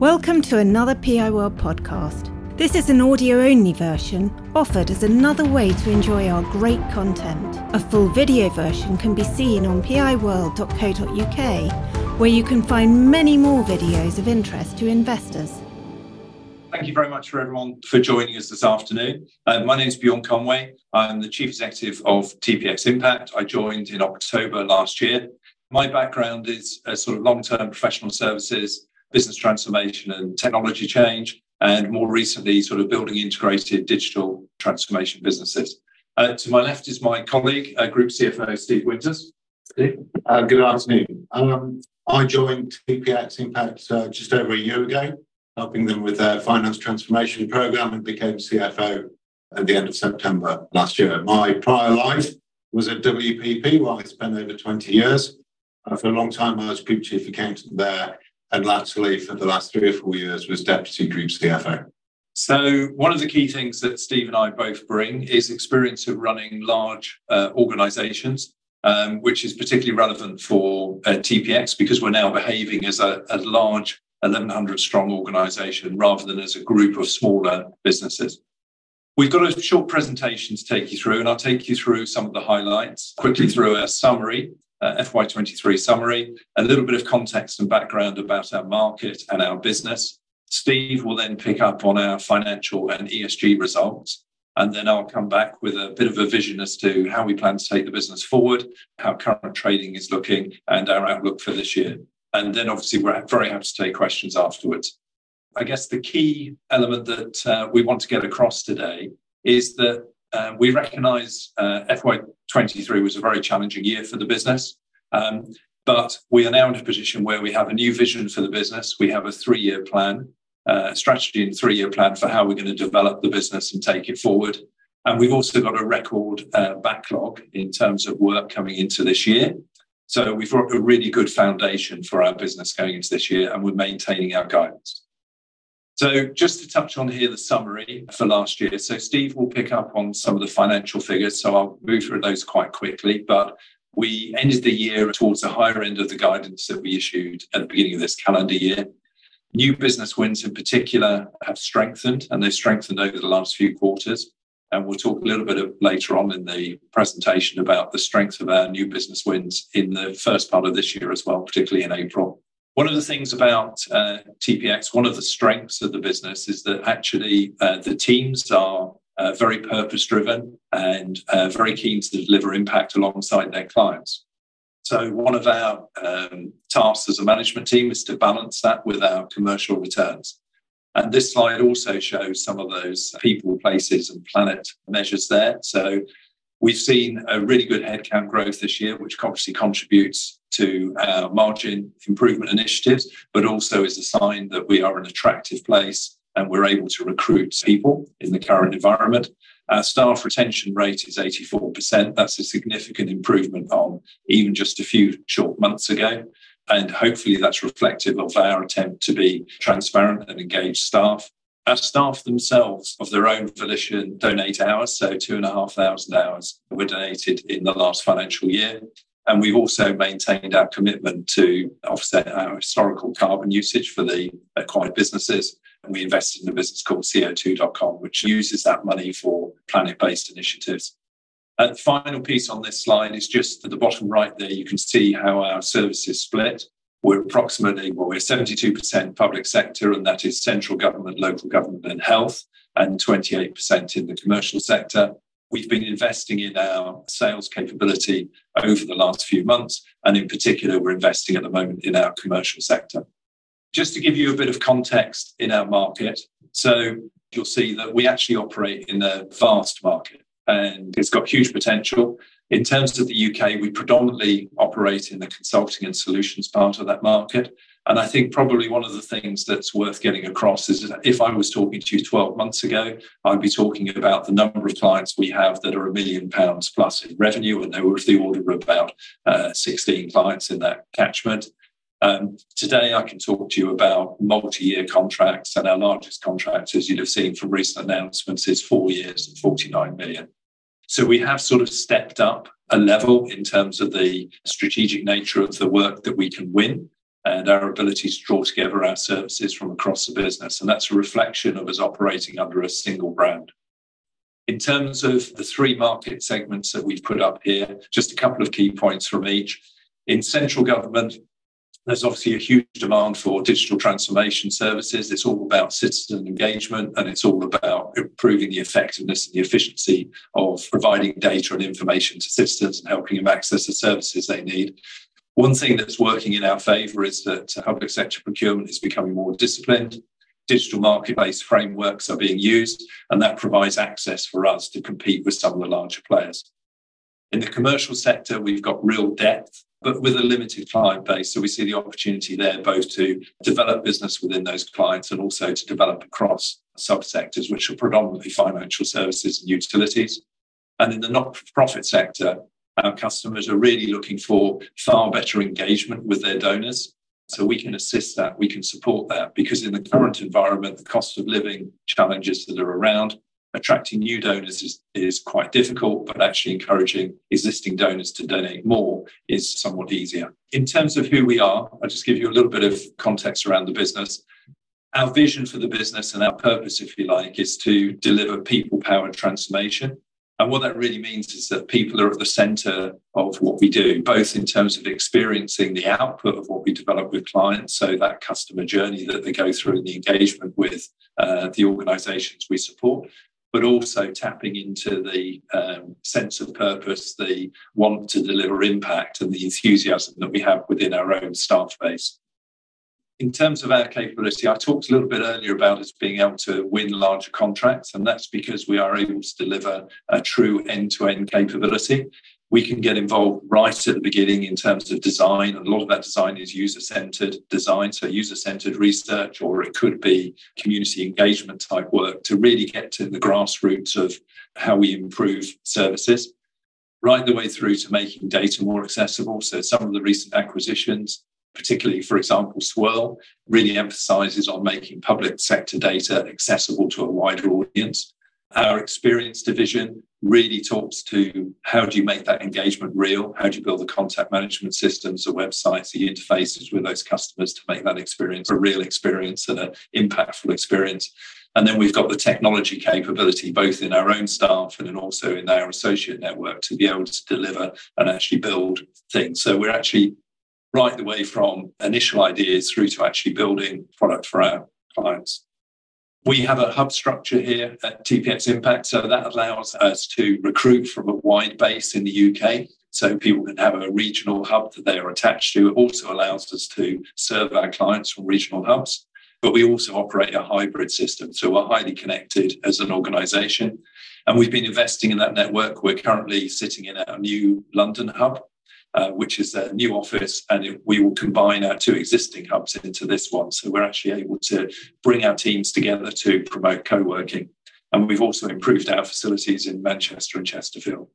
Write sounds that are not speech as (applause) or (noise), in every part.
Welcome to another PI World podcast. This is an audio only version offered as another way to enjoy our great content. A full video version can be seen on piworld.co.uk, where you can find many more videos of interest to investors. Thank you very much for everyone for joining us this afternoon. Uh, my name is Bjorn Conway. I'm the Chief Executive of TPXimpact. I joined in October last year. My background is a sort of long term professional services business transformation and technology change, and more recently, sort of building integrated digital transformation businesses. Uh, to my left is my colleague, uh, Group CFO Steve Winters. Uh, good afternoon. Um, I joined TPXimpact uh, just over a year ago, helping them with their finance transformation program and became CFO at the end of September last year. My prior life was at WPP, where I spent over 20 years. Uh, for a long time, I was Group Chief Accountant there and latterly for the last three or four years was deputy group CFO. So, one of the key things that Steve and I both bring is experience of running large uh, organizations, um, which is particularly relevant for uh, TPX because we're now behaving as a, a large 1100 strong organization rather than as a group of smaller businesses. We've got a short presentation to take you through, and I'll take you through some of the highlights, quickly through a summary uh, FY23 summary, a little bit of context and background about our market and our business. Steve will then pick up on our financial and ESG results. And then I'll come back with a bit of a vision as to how we plan to take the business forward, how current trading is looking, and our outlook for this year. And then obviously, we're very happy to take questions afterwards. I guess the key element that uh, we want to get across today is that uh, we recognise uh, FY23 was a very challenging year for the business, um, but we are now in a position where we have a new vision for the business. We have a three-year plan, uh, strategy and three-year plan for how we're going to develop the business and take it forward. And we've also got a record uh, backlog in terms of work coming into this year. So we've got a really good foundation for our business going into this year, and we're maintaining our guidance. So, just to touch on here the summary for last year. So, Steve will pick up on some of the financial figures. So, I'll move through those quite quickly. But we ended the year towards the higher end of the guidance that we issued at the beginning of this calendar year. New business wins, in particular, have strengthened, and they've strengthened over the last few quarters. And we'll talk a little bit of, later on in the presentation about the strength of our new business wins in the first part of this year as well, particularly in April. One of the things about uh, TPX, one of the strengths of the business is that actually uh, the teams are uh, very purpose driven and uh, very keen to deliver impact alongside their clients. So, one of our um, tasks as a management team is to balance that with our commercial returns. And this slide also shows some of those people, places, and planet measures there. So, We've seen a really good headcount growth this year, which obviously contributes to our margin improvement initiatives, but also is a sign that we are an attractive place and we're able to recruit people in the current environment. Our staff retention rate is 84%. That's a significant improvement on even just a few short months ago. And hopefully that's reflective of our attempt to be transparent and engage staff. Our staff themselves, of their own volition, donate hours. So, two and a half thousand hours were donated in the last financial year. And we've also maintained our commitment to offset our historical carbon usage for the acquired businesses. And we invested in a business called CO2.com, which uses that money for planet based initiatives. And the final piece on this slide is just at the bottom right there, you can see how our services split. We're approximately, well, we're 72% public sector, and that is central government, local government, and health, and 28% in the commercial sector. We've been investing in our sales capability over the last few months, and in particular, we're investing at the moment in our commercial sector. Just to give you a bit of context in our market, so you'll see that we actually operate in a vast market and it's got huge potential. In terms of the UK, we predominantly operate in the consulting and solutions part of that market. And I think probably one of the things that's worth getting across is if I was talking to you 12 months ago, I'd be talking about the number of clients we have that are a million pounds plus in revenue, and they were of the order of about uh, 16 clients in that catchment. Um, today, I can talk to you about multi year contracts, and our largest contract, as you'd have seen from recent announcements, is four years and 49 million. So we have sort of stepped up a level in terms of the strategic nature of the work that we can win. And our ability to draw together our services from across the business. And that's a reflection of us operating under a single brand. In terms of the three market segments that we've put up here, just a couple of key points from each. In central government, there's obviously a huge demand for digital transformation services. It's all about citizen engagement and it's all about improving the effectiveness and the efficiency of providing data and information to citizens and helping them access the services they need. One thing that's working in our favour is that public sector procurement is becoming more disciplined. Digital marketplace frameworks are being used, and that provides access for us to compete with some of the larger players. In the commercial sector, we've got real depth, but with a limited client base. So we see the opportunity there both to develop business within those clients and also to develop across subsectors, which are predominantly financial services and utilities. And in the not for profit sector, our customers are really looking for far better engagement with their donors. So we can assist that, we can support that, because in the current environment, the cost of living challenges that are around, attracting new donors is, is quite difficult, but actually encouraging existing donors to donate more is somewhat easier. In terms of who we are, I'll just give you a little bit of context around the business. Our vision for the business and our purpose, if you like, is to deliver people powered transformation. And what that really means is that people are at the center of what we do, both in terms of experiencing the output of what we develop with clients, so that customer journey that they go through and the engagement with uh, the organizations we support, but also tapping into the um, sense of purpose, the want to deliver impact, and the enthusiasm that we have within our own staff base in terms of our capability, I talked a little bit earlier about us being able to win larger contracts, and that's because we are able to deliver a true end to end capability. We can get involved right at the beginning in terms of design, and a lot of that design is user centered design, so user centered research, or it could be community engagement type work to really get to the grassroots of how we improve services right the way through to making data more accessible. So, some of the recent acquisitions particularly, for example, Swirrl, really emphasizes on making public sector data accessible to a wider audience. Our experience division really talks to how do you make that engagement real? How do you build the contact management systems, the websites, the interfaces with those customers to make that experience a real experience and an impactful experience? And then we've got the technology capability, both in our own staff and then also in our associate network, to be able to deliver and actually build things. So we're actually right the way from initial ideas through to actually building product for our clients. We have a hub structure here at TPXimpact, so that allows us to recruit from a wide base in the UK. So people can have a regional hub that they are attached to. It also allows us to serve our clients from regional hubs. But we also operate a hybrid system. So we're highly connected as an organization. And we've been investing in that network. We're currently sitting in our new London hub, uh, which is a new office, and it, we will combine our two existing hubs into this one. So we're actually able to bring our teams together to promote co working. And we've also improved our facilities in Manchester and Chesterfield.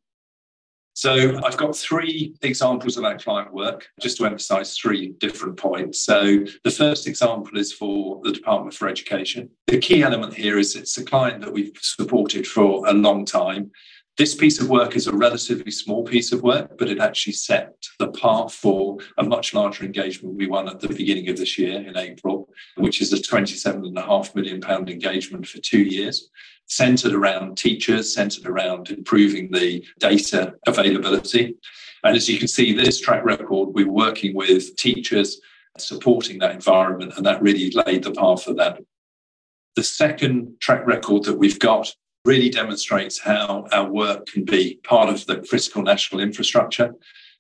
So I've got three examples of our client work, just to emphasize three different points. So the first example is for the Department for Education. The key element here is it's a client that we've supported for a long time. This piece of work is a relatively small piece of work, but it actually set the path for a much larger engagement we won at the beginning of this year in April, which is a £27.5 million engagement for two years, centered around teachers, centered around improving the data availability. And as you can see, this track record, we're working with teachers supporting that environment, and that really laid the path for that. The second track record that we've got really demonstrates how our work can be part of the critical national infrastructure.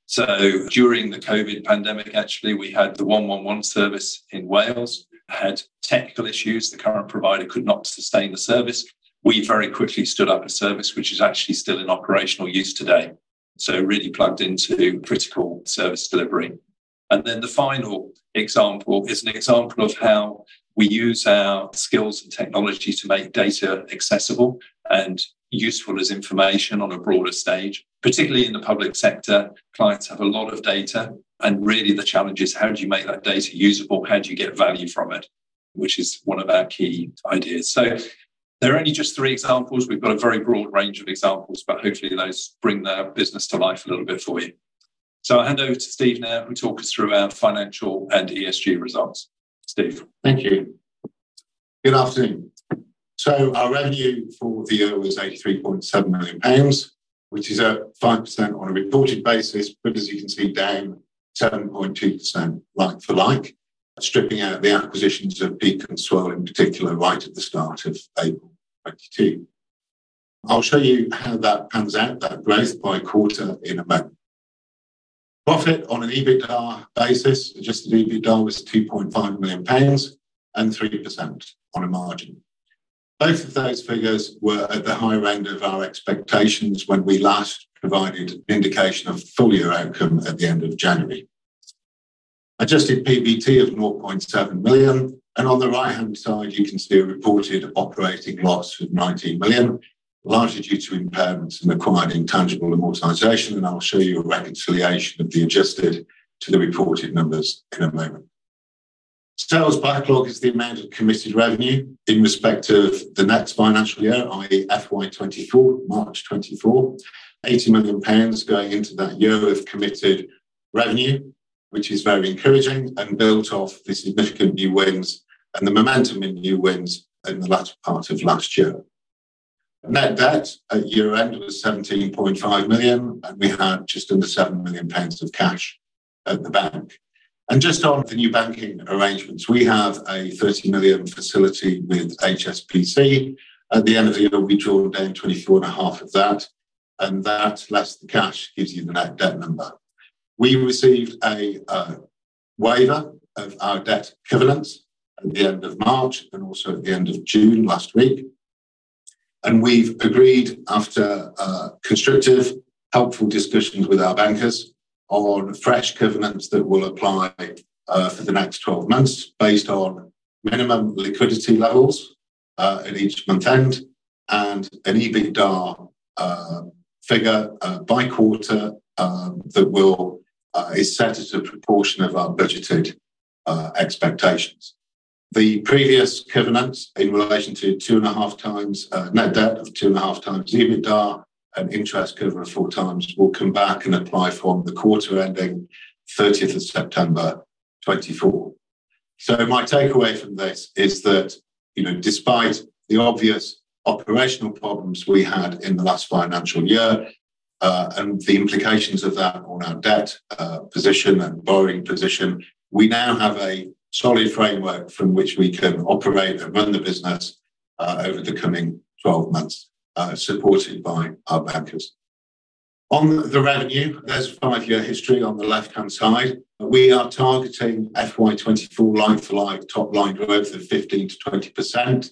So during the COVID pandemic, actually, we had the 111 service in Wales, had technical issues. The current provider could not sustain the service. We very quickly stood up a service which is actually still in operational use today. So, really plugged into critical service delivery. And then the final example is an example of how we use our skills and technology to make data accessible and useful as information on a broader stage. Particularly in the public sector, clients have a lot of data. And really, the challenge is how do you make that data usable? How do you get value from it? Which is one of our key ideas. So, there are only just three examples. We've got a very broad range of examples, but hopefully, those bring the business to life a little bit for you. So I'll hand over to Steve now, who talk us through our financial and ESG results. Steve. Thank you. Good afternoon. So our revenue for the year was 83.7 million pounds, which is at 5% on a reported basis, but as you can see, down 7.2% like for like, stripping out the acquisitions of Peak and Swirrl in particular right at the start of April 22. I'll show you how that pans out, that growth by quarter in a moment. Profit on an EBITDA basis, adjusted EBITDA was 2.5 million pounds and 3% on a margin. Both of those figures were at the higher end of our expectations when we last provided an indication of full year outcome at the end of January. Adjusted PBT of 0.7 million, and on the right-hand side, you can see a reported operating loss of 19 million, largely due to impairments and acquired intangible amortization, and I'll show you a reconciliation of the adjusted to the reported numbers in a moment. Sales backlog is the amount of committed revenue in respect of the next financial year, i.e., FY24, March 2024. 80 million pounds going into that year of committed revenue, which is very encouraging and built off the significant new wins and the momentum in new wins in the latter part of last year. Net debt at year-end was 17.5 million, and we had just under 7 million pounds of cash at the bank. And just on the new banking arrangements, we have a 30 million facility with HSBC. At the end of the year, we drew down 24.5 of that, and that, less the cash, gives you the net debt number. We received a uh, waiver of our debt covenants at the end of March and also at the end of June last week. And we've agreed, after uh, constructive, helpful discussions with our bankers, on fresh covenants that will apply uh, for the next 12 months, based on minimum liquidity levels uh, at each month end, and an EBITDA figure by quarter um, that is set as a proportion of our budgeted expectations. The previous covenants in relation to 2.5x uh, net debt of 2.5x EBITDA and interest cover of 4x will come back and apply from the quarter ending 30th of September 2024. So my takeaway from this is that, you know, despite the obvious operational problems we had in the last financial year, uh, and the implications of that on our debt uh, position and borrowing position, we now have a solid framework from which we can operate and run the business uh, over the coming 12 months, uh, supported by our bankers. On the revenue, there's a five-year history on the left-hand side. We are targeting FY 2024 like-for-like top line growth of 15%-20%,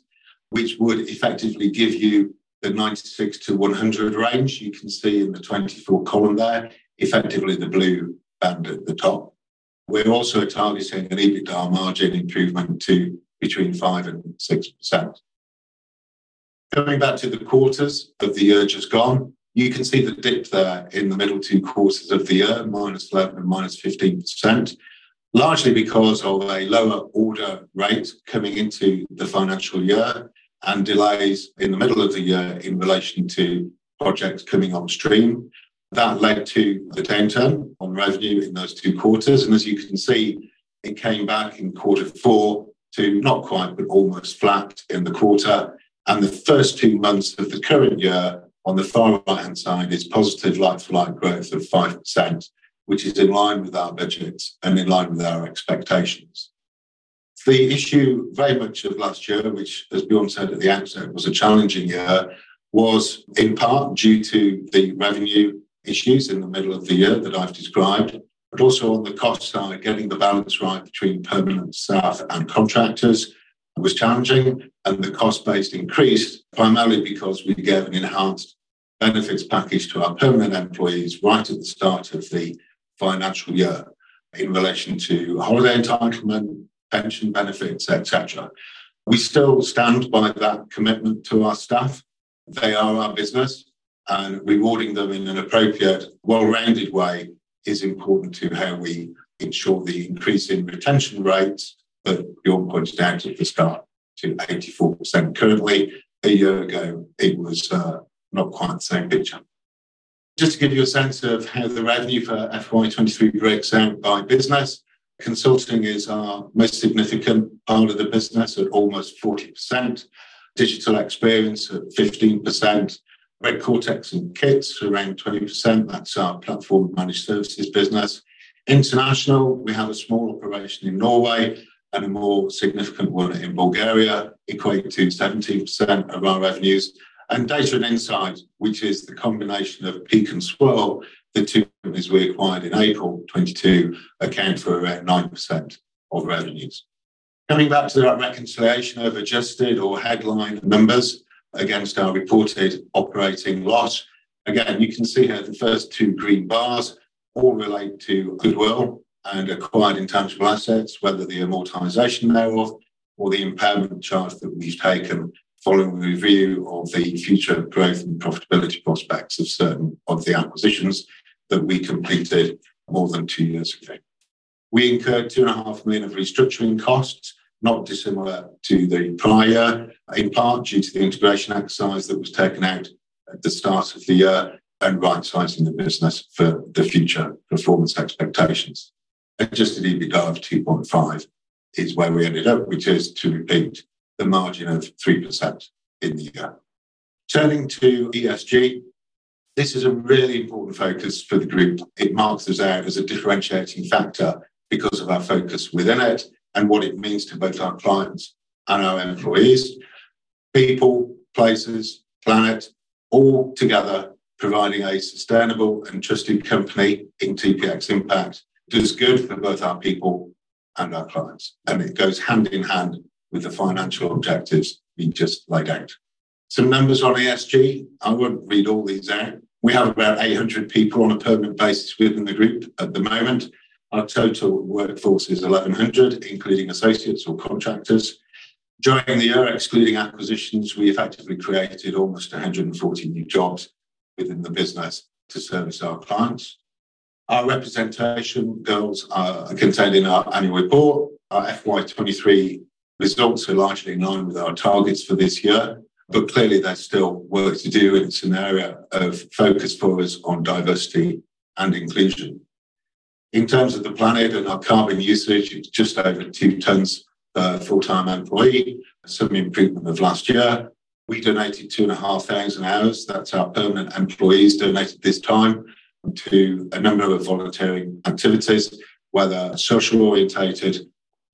which would effectively give you the 96 to 100 range. You can see in the 2024 column there, effectively the blue band at the top. We're also targeting an EBITDA margin improvement to between 5 and 6%. Coming back to the quarters of the year just gone, you can see the dip there in the middle two quarters of the year, -11 and -15%, largely because of a lower order rate coming into the financial year and delays in the middle of the year in relation to projects coming on stream. That led to the downturn on revenue in those two quarters, and as you can see, it came back in quarter four to not quite, but almost flat in the quarter. And the first two months of the current year, on the far right-hand side, is positive like-for-like growth of 5%, which is in line with our budgets and in line with our expectations. The issue very much of last year, which, as Bjorn said at the outset, was a challenging year, was in part due to the revenue issues in the middle of the year that I've described, but also on the cost side, getting the balance right between permanent staff and contractors was challenging, and the cost base increased primarily because we gave an enhanced benefits package to our permanent employees right at the start of the financial year in relation to holiday entitlement, pension benefits, etc. We still stand by that commitment to our staff. They are our business, and rewarding them in an appropriate, well-rounded way is important to how we ensure the increase in retention rates that Bjorn pointed out at the start, to 84% currently. A year ago, it was uh, not quite the same picture. Just to give you a sense of how the revenue for FY23 breaks out by business, consulting is our most significant part of the business at almost 40%, digital experience at 15%, Red Cortex and Kits around 20%. That's our platform managed services business. International, we have a small operation in Norway and a more significant one in Bulgaria, equating to 17% of our revenues. And data and insight, which is the combination of Peak and Swirrl, the two companies we acquired in April 22, account for around 9% of revenues. Coming back to that reconciliation of adjusted or headline numbers against our reported operating loss, again, you can see here the first two green bars all relate to goodwill and acquired intangible assets, whether the amortization thereof or the impairment charge that we've taken following a review of the future growth and profitability prospects of certain of the acquisitions that we completed more than two years ago. We incurred 2.5 million of restructuring costs, not dissimilar to the prior, in part due to the integration exercise that was taken out at the start of the year and right-sizing the business for the future performance expectations. Adjusted EBITDA of 2.5 is where we ended up, which is to repeat the margin of 3% in the year. Turning to ESG, this is a really important focus for the group. It marks us out as a differentiating factor because of our focus within it and what it means to both our clients and our employees. People, places, planet, all together providing a sustainable and trusted company in TPXimpact does good for both our people and our clients, and it goes hand in hand with the financial objectives we just laid out. Some numbers on ESG. I won't read all these out. We have about 800 people on a permanent basis within the group at the moment. Our total workforce is 1,100, including associates or contractors. During the year, excluding acquisitions, we effectively created almost 140 new jobs within the business to service our clients. Our representation goals are contained in our annual report. Our FY23 results are largely in line with our targets for this year, but clearly there's still work to do, and it's an area of focus for us on diversity and inclusion. In terms of the planet and our carbon usage, it's just over 2 tons per full-time employee, some improvement of last year. We donated 2,500 hours. That's our permanent employees donated this time to a number of volunteering activities, whether social orientated.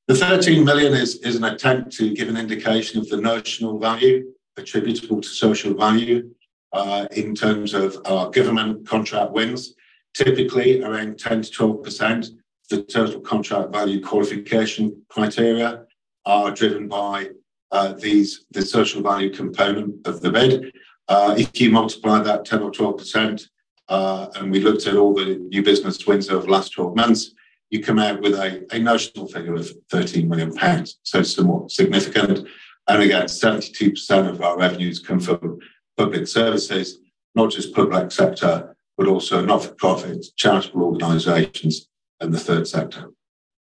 The 13 million is an attempt to give an indication of the notional value attributable to social value uh, in terms of our government contract wins. Typically, around 10 to 12% of the total contract value qualification criteria are driven by uh, these, the social value component of the bid. Uh, if you multiply that 10 or 12%, uh, and we looked at all the new business wins over the last 12 months, you come out with a notional figure of 13 million pounds, so it's somewhat significant. And again, 72% of our revenues come from public services, not just public sector, but also not-for-profit, charitable organizations, and the third sector.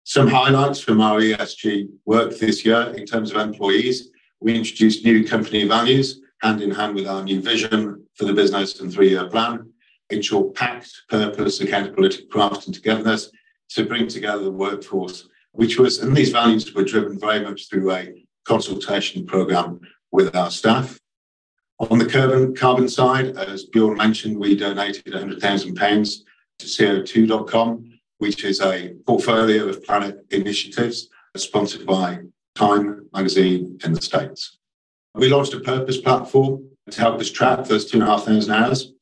Some highlights from our ESG work this year in terms of employees. We introduced new company values hand in hand with our new vision for the business and three-year plan. In short, PACT, purpose, accountability, craft, and togetherness to bring together the workforce, which was, and these values were driven very much through a consultation program with our staff. On the carbon, side, as Bjorn mentioned, we donated 100,000 pounds to CO2.com, which is a portfolio of planet initiatives sponsored by Time magazine in the States. We launched a purpose platform to help us track those 2,500 hours.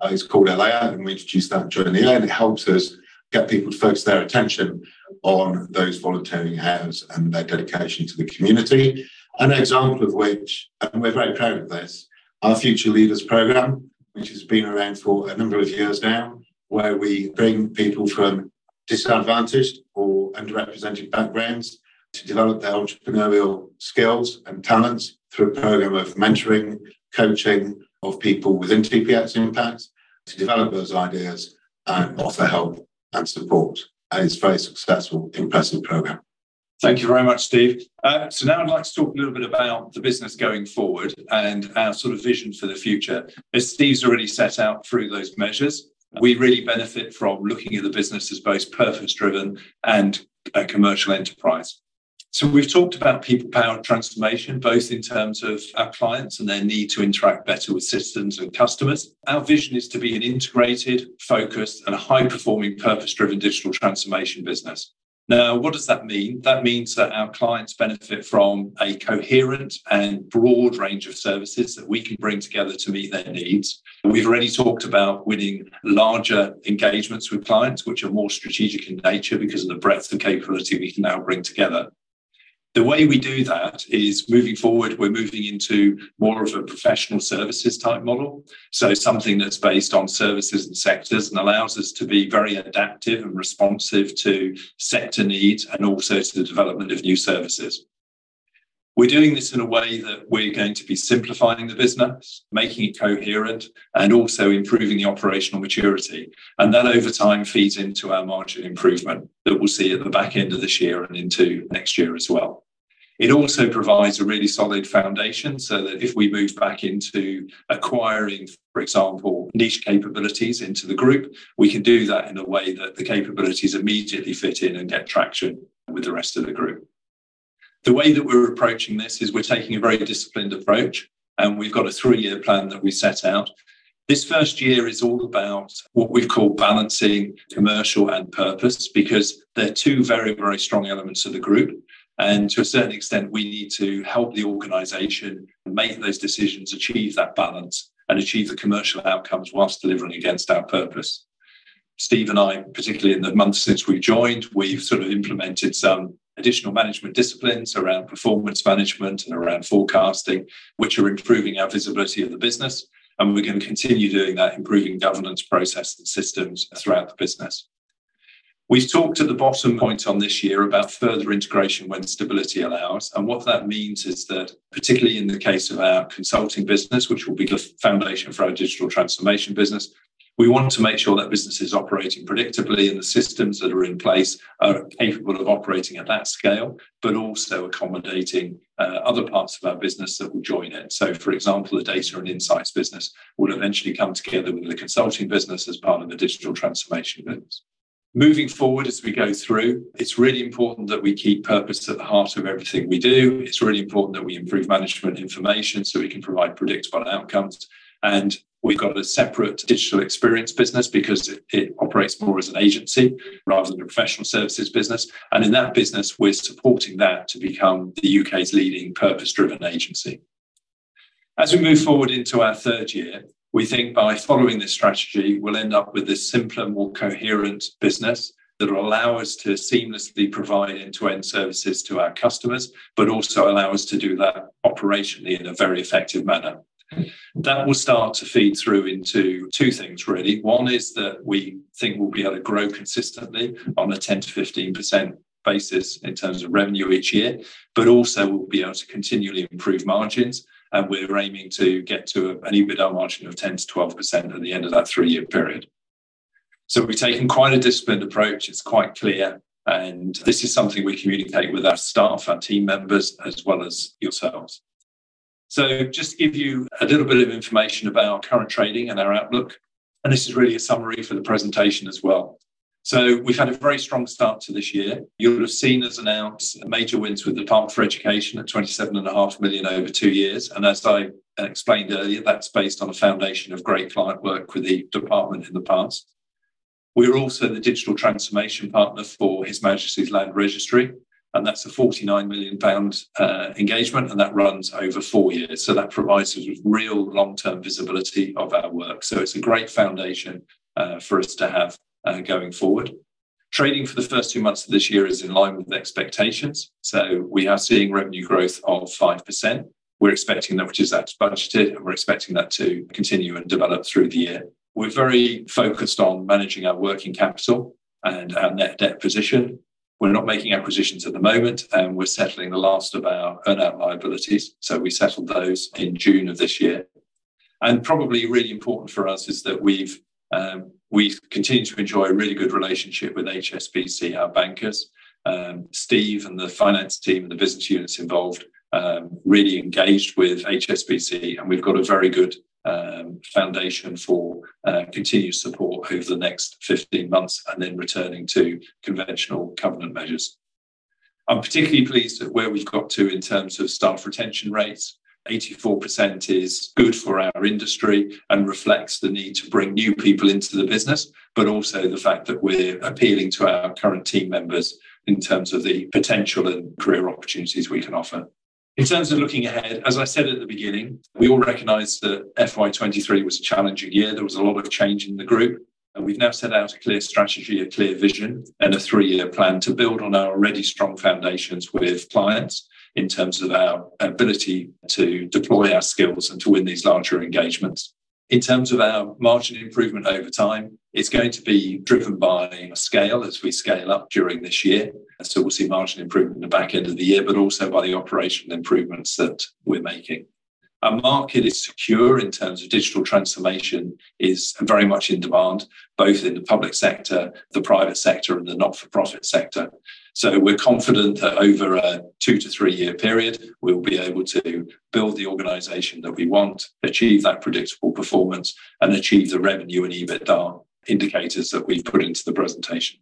Uh, it's called Alea, and we introduced that during the year, and it helps us get people to focus their attention on those volunteering hours and their dedication to the community. An example of which, and we're very proud of this, our Future Leaders program, which has been around for a number of years now, where we bring people from disadvantaged or underrepresented backgrounds to develop their entrepreneurial skills and talents through a program of mentoring, coaching of people within TPXimpact to develop those ideas and offer help and support. And it's a very successful, impressive program. Thank you very much, Steve. Uh, so now I'd like to talk a little bit about the business going forward and our sort of vision for the future. As Steve's already set out through those measures, we really benefit from looking at the business as both purpose driven and a commercial enterprise. So we've talked about people powered transformation, both in terms of our clients and their need to interact better with systems and customers. Our vision is to be an integrated, focused, and high performing purpose driven digital transformation business. Now, what does that mean? That means that our clients benefit from a coherent and broad range of services that we can bring together to meet their needs. We've already talked about winning larger engagements with clients, which are more strategic in nature because of the breadth of capability we can now bring together. The way we do that is moving forward, we're moving into more of a professional services type model. So, something that's based on services and sectors and allows us to be very adaptive and responsive to sector needs and also to the development of new services. We're doing this in a way that we're going to be simplifying the business, making it coherent, and also improving the operational maturity. And that over time feeds into our margin improvement that we'll see at the back end of this year and into next year as well. It also provides a really solid foundation so that if we move back into acquiring, for example, niche capabilities into the group, we can do that in a way that the capabilities immediately fit in and get traction with the rest of the group. The way that we're approaching this is we're taking a very disciplined approach and we've got a three year plan that we set out. This first year is all about what we've called balancing commercial and purpose because they're two very, very strong elements of the group. And to a certain extent, we need to help the organization make those decisions, achieve that balance, and achieve the commercial outcomes whilst delivering against our purpose. Steve and I, particularly in the months since we joined, we've sort of implemented some additional management disciplines around performance management and around forecasting, which are improving our visibility of the business. And we're going to continue doing that, improving governance process and systems throughout the business. We've talked at the bottom point on this year about further integration when stability allows. And what that means is that, particularly in the case of our consulting business, which will be the foundation for our digital transformation business, we want to make sure that business is operating predictably and the systems that are in place are capable of operating at that scale, but also accommodating uh, other parts of our business that will join it. So, for example, the data and insights business will eventually come together with the consulting business as part of the digital transformation business. Moving forward as we go through, it's really important that we keep purpose at the heart of everything we do. It's really important that we improve management information so we can provide predictable outcomes. And we've got a separate digital experience business because it, it, operates more as an agency rather than a professional services business. And in that business, we're supporting that to become the UK's leading purpose driven agency. As we move forward into our third year, we think by following this strategy, we'll end up with this simpler, more coherent business that will allow us to seamlessly provide end to end services to our customers, but also allow us to do that operationally in a very effective manner. That will start to feed through into two things really. One is that we think we'll be able to grow consistently on a 10 to 15% basis in terms of revenue each year, but also we'll be able to continually improve margins and we're aiming to get to an EBITDA margin of 10 to 12% at the end of that three year period. So we've taken quite a disciplined approach. It's quite clear. And this is something we communicate with our staff, our team members, as well as yourselves. So, just to give you a little bit of information about our current trading and our outlook, and this is really a summary for the presentation as well. So we've had a very strong start to this year. You'll have seen us announce major wins with the Department for Education at 27.5 million over two years. And as I explained earlier, that's based on a foundation of great client work with the department in the past. We're also the digital transformation partner for His Majesty's Land Registry, and that's a 49 million pound uh, engagement, and that runs over four years. So that provides us with real long-term visibility of our work. So it's a great foundation uh, for us to have going forward. Trading for the first two months of this year is in line with expectations. So we are seeing revenue growth of 5%. We're expecting that, which is that's budgeted, and we're expecting that to continue and develop through the year. We're very focused on managing our working capital and our net debt position. We're not making acquisitions at the moment, and we're settling the last of our earnout liabilities. So we settled those in June of this year. And probably really important for us is that we've um, we continue to enjoy a really good relationship with HSBC, our bankers. Um, Steve and the finance team and the business units involved um, really engaged with HSBC, and we've got a very good um, foundation for uh, continued support over the next 15 months and then returning to conventional covenant measures. I'm particularly pleased at where we've got to in terms of staff retention rates. 84% is good for our industry and reflects the need to bring new people into the business, but also the fact that we're appealing to our current team members in terms of the potential and career opportunities we can offer. In terms of looking ahead, as I said at the beginning, we all recognise that FY23 was a challenging year. There was a lot of change in the group. And we've now set out a clear strategy, a clear vision, and a three year plan to build on our already strong foundations with clients in terms of our ability to deploy our skills and to win these larger engagements. In terms of our margin improvement over time, it's going to be driven by scale as we scale up during this year. So we'll see margin improvement in the back end of the year, but also by the operational improvements that we're making. Our market is secure in terms of digital transformation is very much in demand, both in the public sector, the private sector, and the not-for-profit sector. So we're confident that over a two to three year period, we'll be able to build the organization that we want, achieve that predictable performance, and achieve the revenue and EBITDA indicators that we've put into the presentation.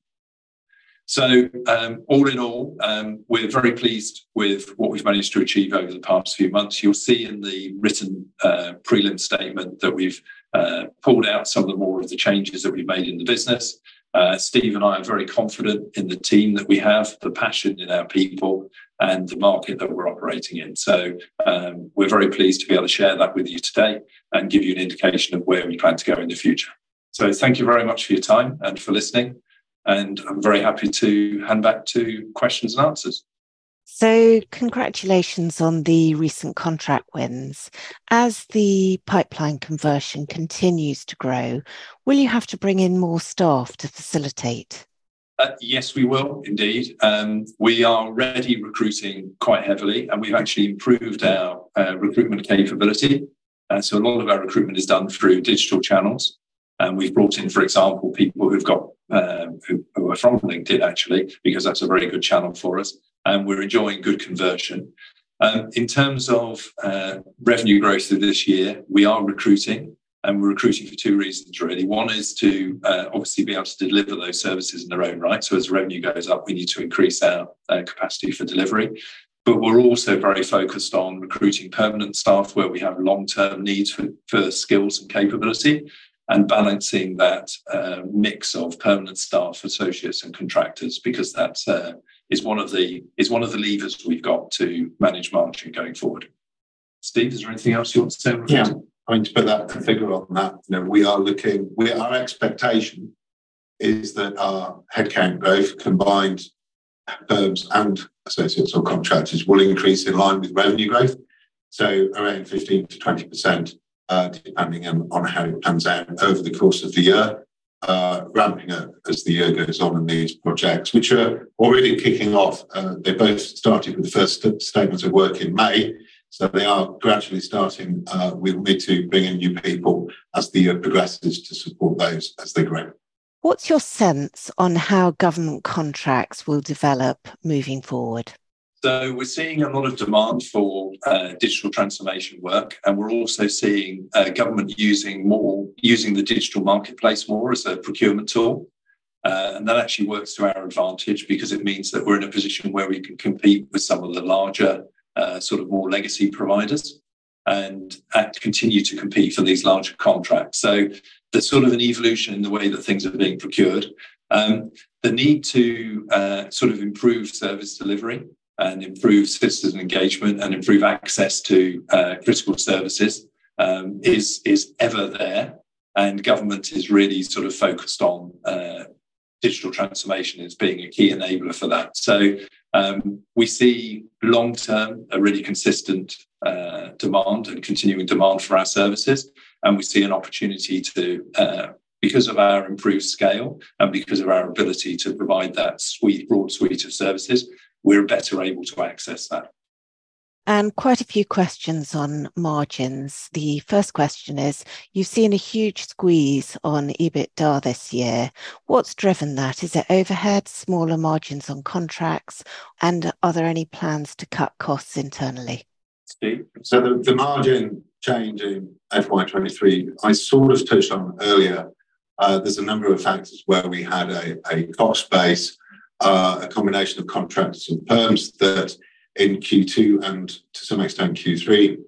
So, um, all in all, um, we're very pleased with what we've managed to achieve over the past few months. You'll see in the written uh, prelim statement that we've uh, pulled out some of the more of the changes that we've made in the business. Uh, Steve and I are very confident in the team that we have, the passion in our people, and the market that we're operating in. So, um, we're very pleased to be able to share that with you today and give you an indication of where we plan to go in the future. So, thank you very much for your time and for listening. And I'm very happy to hand back to questions and answers. So, congratulations on the recent contract wins. As the pipeline conversion continues to grow, will you have to bring in more staff to facilitate? Uh, yes, we will indeed. Um, we are already recruiting quite heavily, and we've actually improved our uh, recruitment capability. Uh, so, a lot of our recruitment is done through digital channels. And we've brought in, for example, people who've got um, who, who, are from LinkedIn actually, because that's a very good channel for us, and we're enjoying good conversion. Um, in terms of uh, revenue growth through this year, we are recruiting, and we're recruiting for two reasons really. One is to uh, obviously be able to deliver those services in their own right. So as revenue goes up, we need to increase our uh, capacity for delivery. But we're also very focused on recruiting permanent staff where we have long term needs for, for skills and capability and balancing that mix of permanent staff, associates, and contractors, because that uh, is one of the is one of the levers we've got to manage margin going forward. Steve, is there anything else you want to say? Yeah, I mean to put that figure on that. You know, we are looking. We our expectation is that our headcount growth combined firms and associates or contractors will increase in line with revenue growth. So around 15 to 20 percent uh, depending on, on how it pans out over the course of the year, uh, ramping up as the year goes on in these projects, which are already kicking off. Uh, they both started with the first st- statements of work in May, so they are gradually starting. Uh, we'll need to bring in new people as the year progresses to support those as they grow. What's your sense on how government contracts will develop moving forward? So we're seeing a lot of demand for uh, digital transformation work, and we're also seeing uh, government using more using the digital marketplace more as a procurement tool. Uh, and that actually works to our advantage because it means that we're in a position where we can compete with some of the larger, uh, sort of more legacy providers and continue to compete for these larger contracts. So there's sort of an evolution in the way that things are being procured. Um, the need to uh, sort of improve service delivery and improve citizen engagement and improve access to uh, critical services um, is is ever there, and government is really sort of focused on uh, digital transformation as being a key enabler for that. So um, we see long term a really consistent uh, demand and continuing demand for our services, and we see an opportunity to. Uh, because of our improved scale and because of our ability to provide that suite, broad suite of services, we're better able to access that. and quite a few questions on margins. The first question is You've seen a huge squeeze on EBITDA this year. What's driven that? Is it overhead, smaller margins on contracts? And are there any plans to cut costs internally? Steve? So the, the margin change in FY23, I sort of touched on earlier. Uh, there's a number of factors where we had a, a cost base, a combination of contracts and perms that in Q2 and to some extent Q3,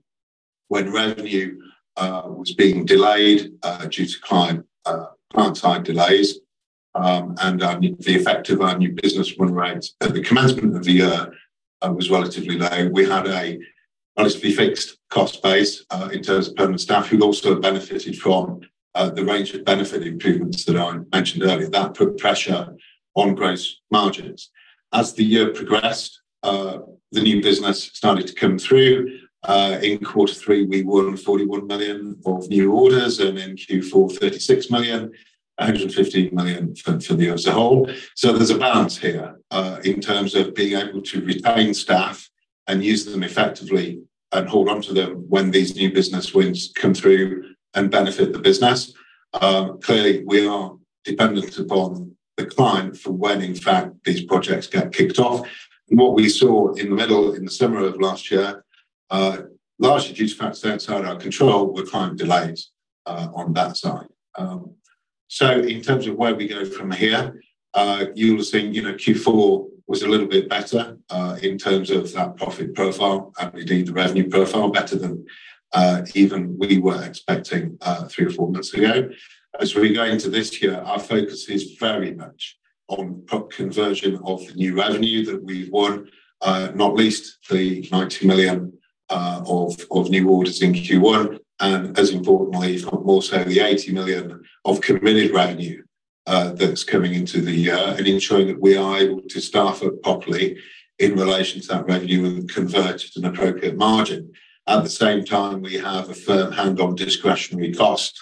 when revenue uh, was being delayed uh, due to client uh, client side delays, um, and the effect of our new business run rate at the commencement of the year uh, was relatively low. We had a relatively fixed cost base uh, in terms of permanent staff who also benefited from uh, the range of benefit improvements that I mentioned earlier. That put pressure on gross margins. As the year progressed, uh, the new business started to come through. Uh, in quarter three, we won 41 million of new orders, and in Q4, 36 million, 115 million for, the year as a whole. So there's a balance here uh, in terms of being able to retain staff and use them effectively and hold on to them when these new business wins come through and benefit the business. Um, clearly, we are dependent upon the client for when, in fact, these projects get kicked off. And what we saw in the middle, in the summer of last year, uh, largely due to factors outside our control, were client delays uh, on that side. Um, so, in terms of where we go from here, uh, you'll have seen, you know, Q4 was a little bit better uh, in terms of that profit profile and indeed the revenue profile, better than uh, even we were expecting uh, three or four months ago. As we go into this year, our focus is very much on conversion of the new revenue that we've won, uh, not least the 90 million uh, of, new orders in Q1, and as importantly, if not more so, the 80 million of committed revenue uh, that's coming into the year, and ensuring that we are able to staff up properly in relation to that revenue and convert at an appropriate margin. At the same time, we have a firm hand on discretionary cost,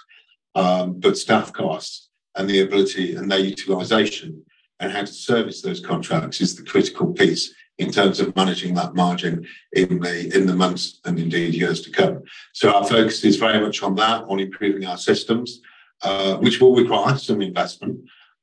um, but staff costs and the ability and their utilisation and how to service those contracts is the critical piece in terms of managing that margin in the in the months and indeed years to come. So our focus is very much on that, on improving our systems, uh, which will require some investment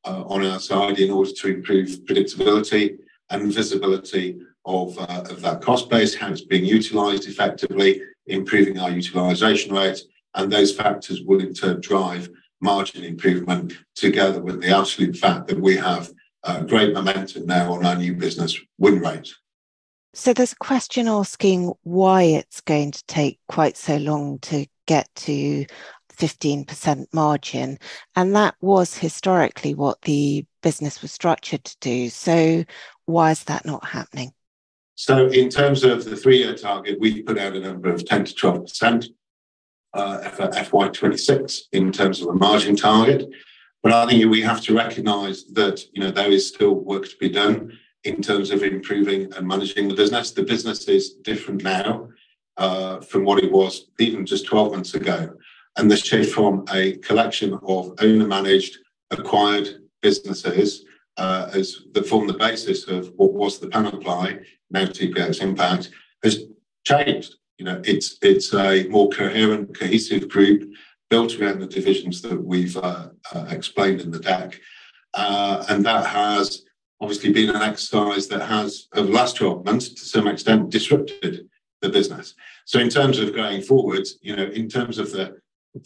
uh, on our side in order to improve predictability and visibility of, uh, of that cost base, how it's being utilised effectively, improving our utilisation rate, and those factors will in turn drive margin improvement together with the absolute fact that we have uh, great momentum now on our new business win rate. So there's a question asking why it's going to take quite so long to get to 15% margin. And that was historically what the business was structured to do. So why is that not happening? So, in terms of the three year target, we put out a number of 10 to 12% uh, for FY26 in terms of a margin target. But I think we have to recognise that you know there is still work to be done in terms of improving and managing the business. The business is different now uh, from what it was even just 12 months ago. And the shift from a collection of owner managed, acquired businesses uh, as that form the basis of what was the Panoply, now TPXimpact, has changed. You know, it's it's a more coherent, cohesive group built around the divisions that we've uh, uh, explained in the deck. Uh, and that has obviously been an exercise that has, over the last 12 months, to some extent, disrupted the business. So, in terms of going forward, you know, in terms of the,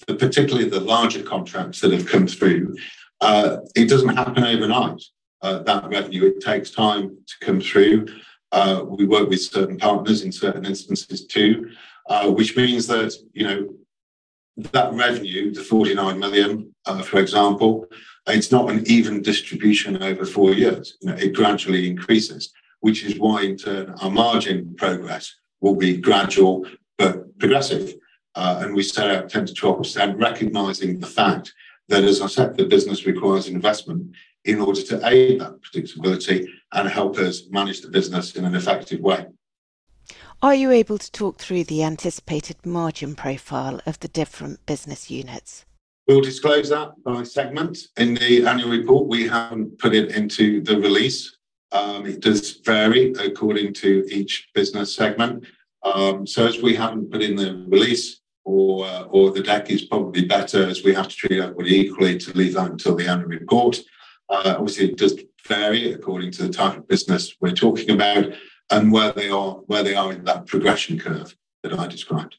the particularly the larger contracts that have come through, uh, it doesn't happen overnight. Uh, that revenue, it takes time to come through. Uh, we work with certain partners in certain instances too, which means that, you know, that revenue, the 49 million, uh, for example, it's not an even distribution over four years. You know, it gradually increases, which is why, in turn, our margin progress will be gradual but progressive. Uh, and we set out 10 to 12%, recognizing the fact that, as I said, the business requires investment in order to aid that predictability and help us manage the business in an effective way. Are you able to talk through the anticipated margin profile of the different business units? We'll disclose that by segment. In the annual report, we haven't put it into the release. Um, it does vary according to each business segment. Um, so as we haven't put in the release, or uh, or the deck is probably better as we have to treat everybody equally to leave that until the annual report. Uh, obviously, it does vary according to the type of business we're talking about and where they are where they are in that progression curve that I described.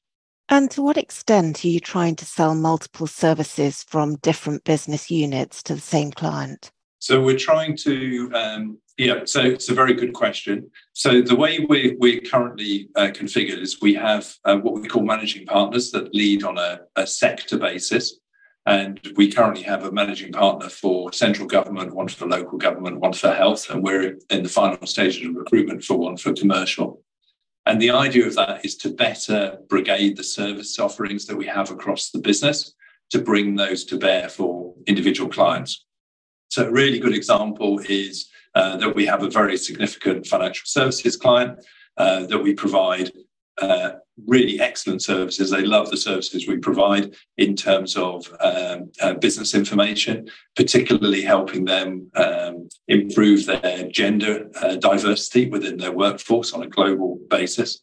And to what extent are you trying to sell multiple services from different business units to the same client? So we're trying to, um, yeah, so it's a very good question. So the way we're, we're currently uh, configured is we have uh, what we call managing partners that lead on a, a sector basis. And we currently have a managing partner for central government, one for local government, one for health, and we're in the final stages of recruitment for one for commercial. And the idea of that is to better brigade the service offerings that we have across the business to bring those to bear for individual clients. So, a really good example is uh, that we have a very significant financial services client uh, that we provide uh, really excellent services. They love the services we provide in terms of um, uh, business information, particularly helping them um, improve their gender uh, diversity within their workforce on a global basis.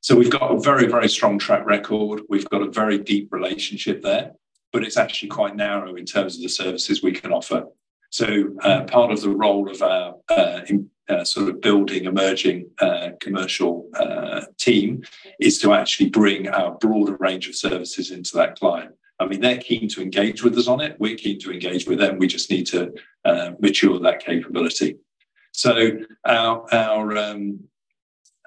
So we've got a very, very strong track record. We've got a very deep relationship there, but it's actually quite narrow in terms of the services we can offer. So uh, part of the role of our uh, uh, sort of building emerging uh, commercial uh, team is to actually bring our broader range of services into that client. I mean, they're keen to engage with us on it. We're keen to engage with them. We just need to uh, mature that capability. So our our um,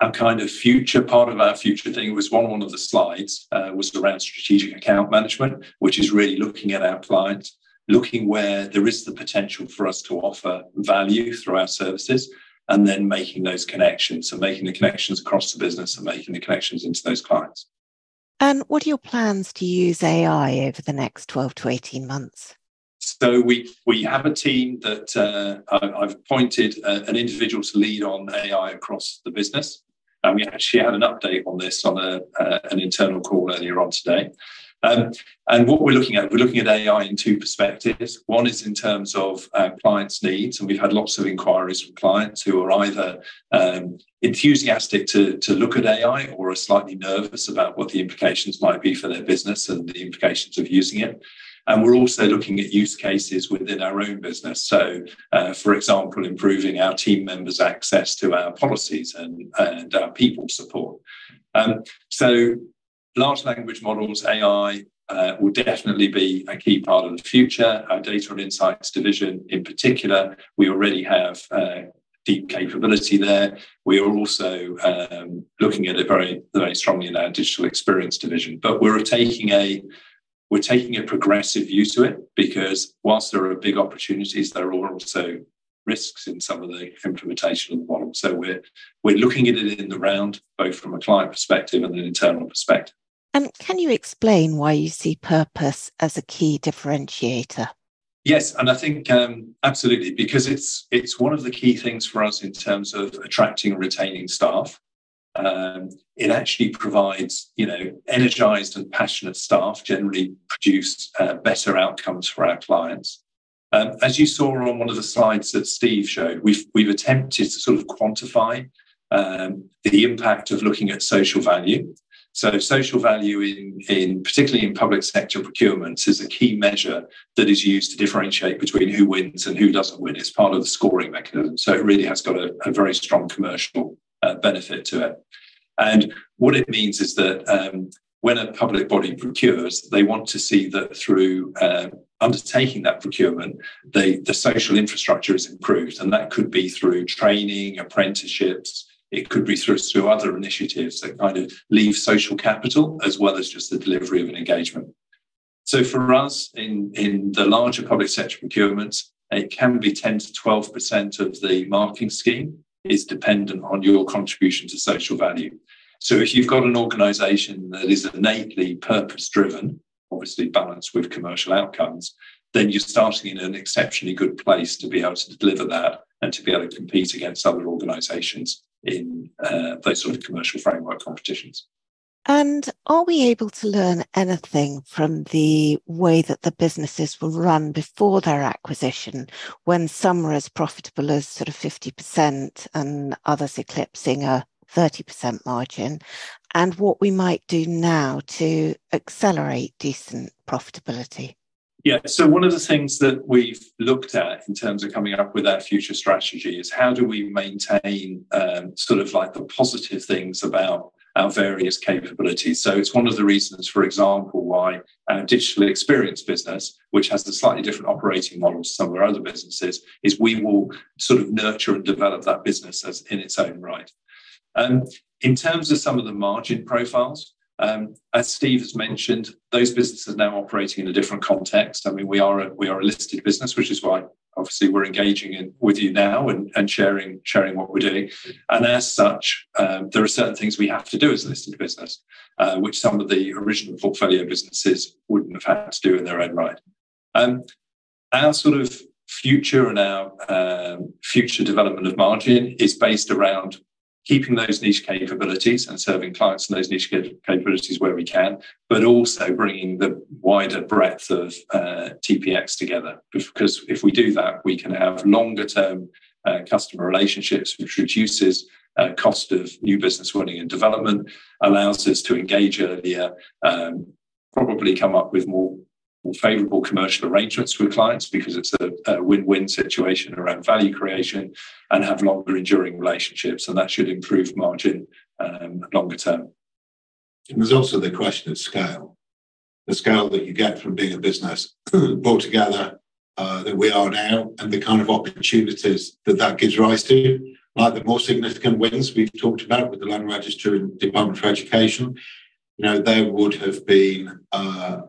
our kind of future part of our future thing was one one of the slides uh, was around strategic account management, which is really looking at our clients looking where there is the potential for us to offer value through our services and then making those connections and making the connections across the business and making the connections into those clients. And what are your plans to use AI over the next 12 to 18 months? So we we have a team that uh, I've appointed uh, an individual to lead on AI across the business, and we actually had an update on this on a, uh, an internal call earlier on today. Um, and what we're looking at, we're looking at AI in two perspectives. One is in terms of uh, clients' needs, and we've had lots of inquiries from clients who are either um, enthusiastic to, to look at AI or are slightly nervous about what the implications might be for their business and the implications of using it. And we're also looking at use cases within our own business. So, uh, for example, improving our team members' access to our policies and, and our people support. Um, so, large language models, AI, uh, will definitely be a key part of the future. Our data and insights division, in particular, we already have uh, deep capability there. We are also um, looking at it very, very strongly in our digital experience division. But we're taking a we're taking a progressive view to it because whilst there are big opportunities, there are also risks in some of the implementation of the model. So we're we're looking at it in the round, both from a client perspective and an internal perspective. And can you explain why you see purpose as a key differentiator? Yes, and I think um, absolutely because it's it's one of the key things for us in terms of attracting and retaining staff. Um, it actually provides, you know, energized and passionate staff generally produce uh, better outcomes for our clients. Um, as you saw on one of the slides that Steve showed, we've we've attempted to sort of quantify um, the impact of looking at social value so social value in, in particularly in public sector procurements is a key measure that is used to differentiate between who wins and who doesn't win. It's part of the scoring mechanism. So it really has got a, a very strong commercial uh, benefit to it. And what it means is that um, when a public body procures, they want to see that through uh, undertaking that procurement, the, the social infrastructure is improved. And that could be through training, apprenticeships, it could be through, through other initiatives that kind of leave social capital as well as just the delivery of an engagement. So for us in, in the larger public sector procurements, it can be 10 to 12% of the marking scheme is dependent on your contribution to social value. So if you've got an organization that is innately purpose driven, obviously balanced with commercial outcomes, then you're starting in an exceptionally good place to be able to deliver that and to be able to compete against other organizations in uh, those sort of commercial framework competitions. And are we able to learn anything from the way that the businesses were run before their acquisition, when some were as profitable as sort of 50% and others eclipsing a 30% margin? and what we might do now to accelerate decent profitability? Yeah, so one of the things that we've looked at in terms of coming up with our future strategy is how do we maintain um, sort of like the positive things about our various capabilities. So it's one of the reasons, for example, why our digital experience business, which has a slightly different operating model to some of our other businesses, is we will sort of nurture and develop that business as in its own right. Um, in terms of some of the margin profiles, um, as Steve has mentioned, those businesses are now operating in a different context. I mean, we are a, we are a listed business, which is why obviously we're engaging in, with you now and, and sharing sharing what we're doing. And as such, um, there are certain things we have to do as a listed business, uh, which some of the original portfolio businesses wouldn't have had to do in their own right. Um, our sort of future and our um, future development of margin is based around keeping those niche capabilities and serving clients in those niche capabilities where we can, but also bringing the wider breadth of uh, TPX together. Because if we do that, we can have longer term uh, customer relationships, which reduces uh, cost of new business winning and development, allows us to engage earlier, um, probably come up with more favorable commercial arrangements with clients because it's a, a, win-win situation around value creation and have longer enduring relationships and that should improve margin um, longer term. And there's also the question of scale. The scale that you get from being a business (clears throat) brought together uh, that we are now and the kind of opportunities that that gives rise to. Like the more significant wins we've talked about with the land register and department for education you know there would have been uh,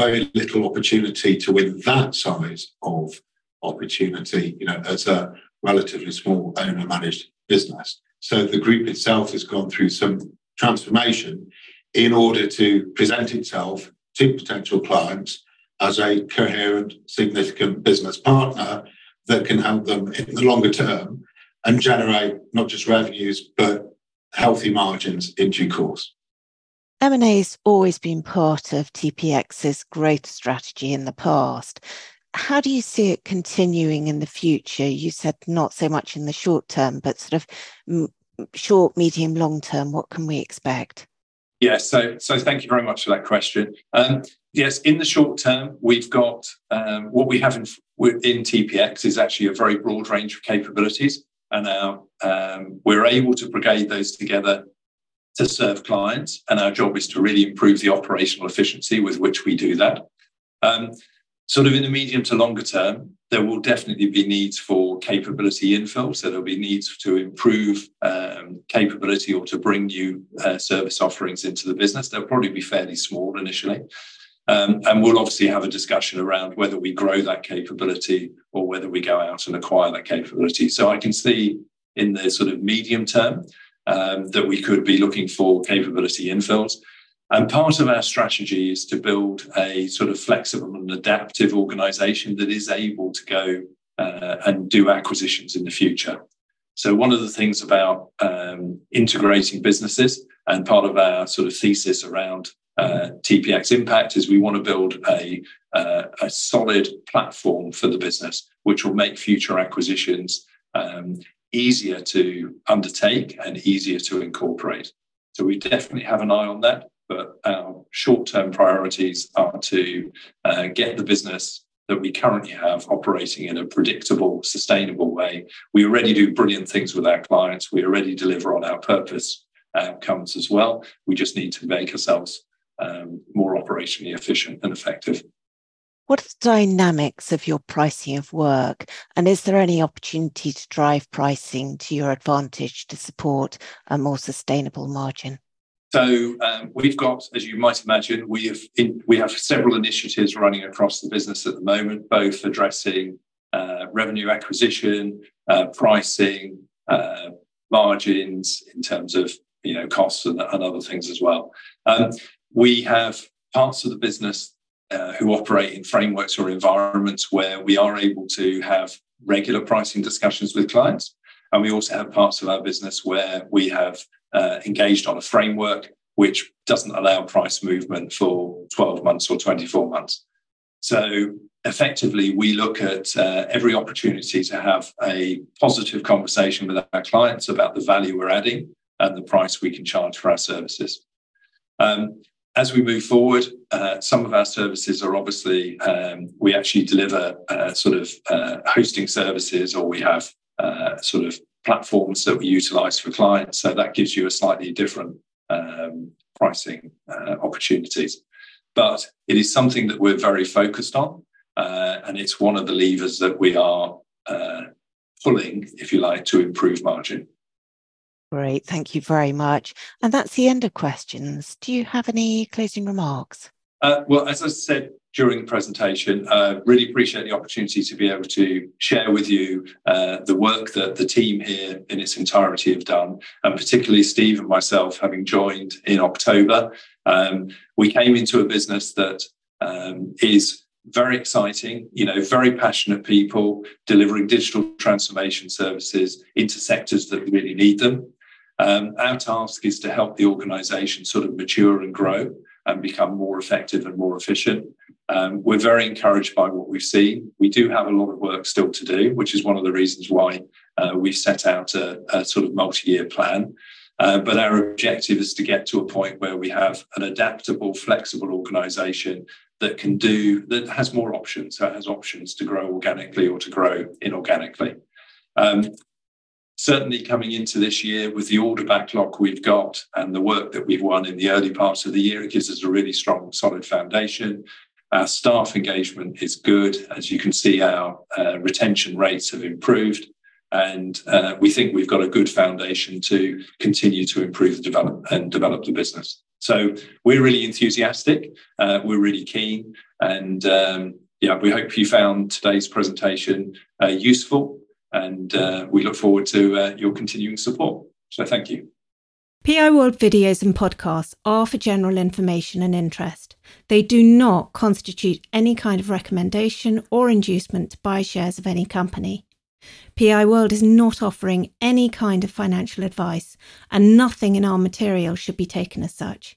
very little opportunity to win that size of opportunity, you know, as a relatively small owner managed business. So the group itself has gone through some transformation in order to present itself to potential clients as a coherent, significant business partner that can help them in the longer term and generate not just revenues, but healthy margins in due course. M&A has always been part of TPX's growth strategy in the past. How do you see it continuing in the future? You said not so much in the short term, but sort of short, medium, long term. What can we expect? Yes, so so thank you very much for that question. Um, yes, in the short term, we've got um, what we have in, in TPX is actually a very broad range of capabilities, and now um, we're able to brigade those together to serve clients, and our job is to really improve the operational efficiency with which we do that. Um, sort of in the medium to longer term, there will definitely be needs for capability infill. So there'll be needs to improve um, capability or to bring new uh, service offerings into the business. They'll probably be fairly small initially. Um, and we'll obviously have a discussion around whether we grow that capability or whether we go out and acquire that capability. So I can see in the sort of medium term um, that we could be looking for capability infills. And part of our strategy is to build a sort of flexible and adaptive organization that is able to go uh, and do acquisitions in the future. So, one of the things about um, integrating businesses and part of our sort of thesis around uh, TPXimpact is we want to build a, uh, a solid platform for the business, which will make future acquisitions um, easier to undertake and easier to incorporate. So we definitely have an eye on that, but our short term priorities are to uh, get the business that we currently have operating in a predictable, sustainable way. We already do brilliant things with our clients. We already deliver on our purpose outcomes as well. We just need to make ourselves um, more operationally efficient and effective. What are the dynamics of your pricing of work? And is there any opportunity to drive pricing to your advantage to support a more sustainable margin? So um, we've got, as you might imagine, we have in, we have several initiatives running across the business at the moment, both addressing uh, revenue acquisition, uh, pricing, uh, margins in terms of you know costs and, and other things as well. Um, we have parts of the business uh, who operate in frameworks or environments where we are able to have regular pricing discussions with clients. And we also have parts of our business where we have uh, engaged on a framework which doesn't allow price movement for 12 months or 24 months. So effectively, we look at uh, every opportunity to have a positive conversation with our clients about the value we're adding and the price we can charge for our services. Um, as we move forward, uh, some of our services are obviously um, we actually deliver uh, sort of uh, hosting services, or we have uh, sort of platforms that we utilize for clients. So that gives you a slightly different um, pricing uh, opportunities. But it is something that we're very focused on, uh, and it's one of the levers that we are pulling, if you like, to improve margin. Great, thank you very much. And that's the end of questions. Do you have any closing remarks? Uh, well, as I said during the presentation, uh, really appreciate the opportunity to be able to share with you uh, the work that the team here in its entirety have done, and particularly Steve and myself having joined in October. Um, we came into a business that um, is very exciting, you know, very passionate people delivering digital transformation services into sectors that really need them. Um, our task is to help the organization sort of mature and grow and become more effective and more efficient. Um, we're very encouraged by what we've seen. We do have a lot of work still to do, which is one of the reasons why uh, we've set out a, a sort of multi year plan. Uh, but our objective is to get to a point where we have an adaptable, flexible organization that can do, that has more options, so it has options to grow organically or to grow inorganically. Um, certainly coming into this year with the order backlog we've got and the work that we've won in the early parts of the year, it gives us a really strong, solid foundation. Our staff engagement is good. As you can see, our uh, retention rates have improved. And uh, we think we've got a good foundation to continue to improve the develop and develop the business. So we're really enthusiastic. Uh, we're really keen. And um, yeah, we hope you found today's presentation uh, useful and uh, we look forward to uh, your continuing support. So thank you. PI World videos and podcasts are for general information and interest. They do not constitute any kind of recommendation or inducement to buy shares of any company. PI World is not offering any kind of financial advice, and nothing in our material should be taken as such.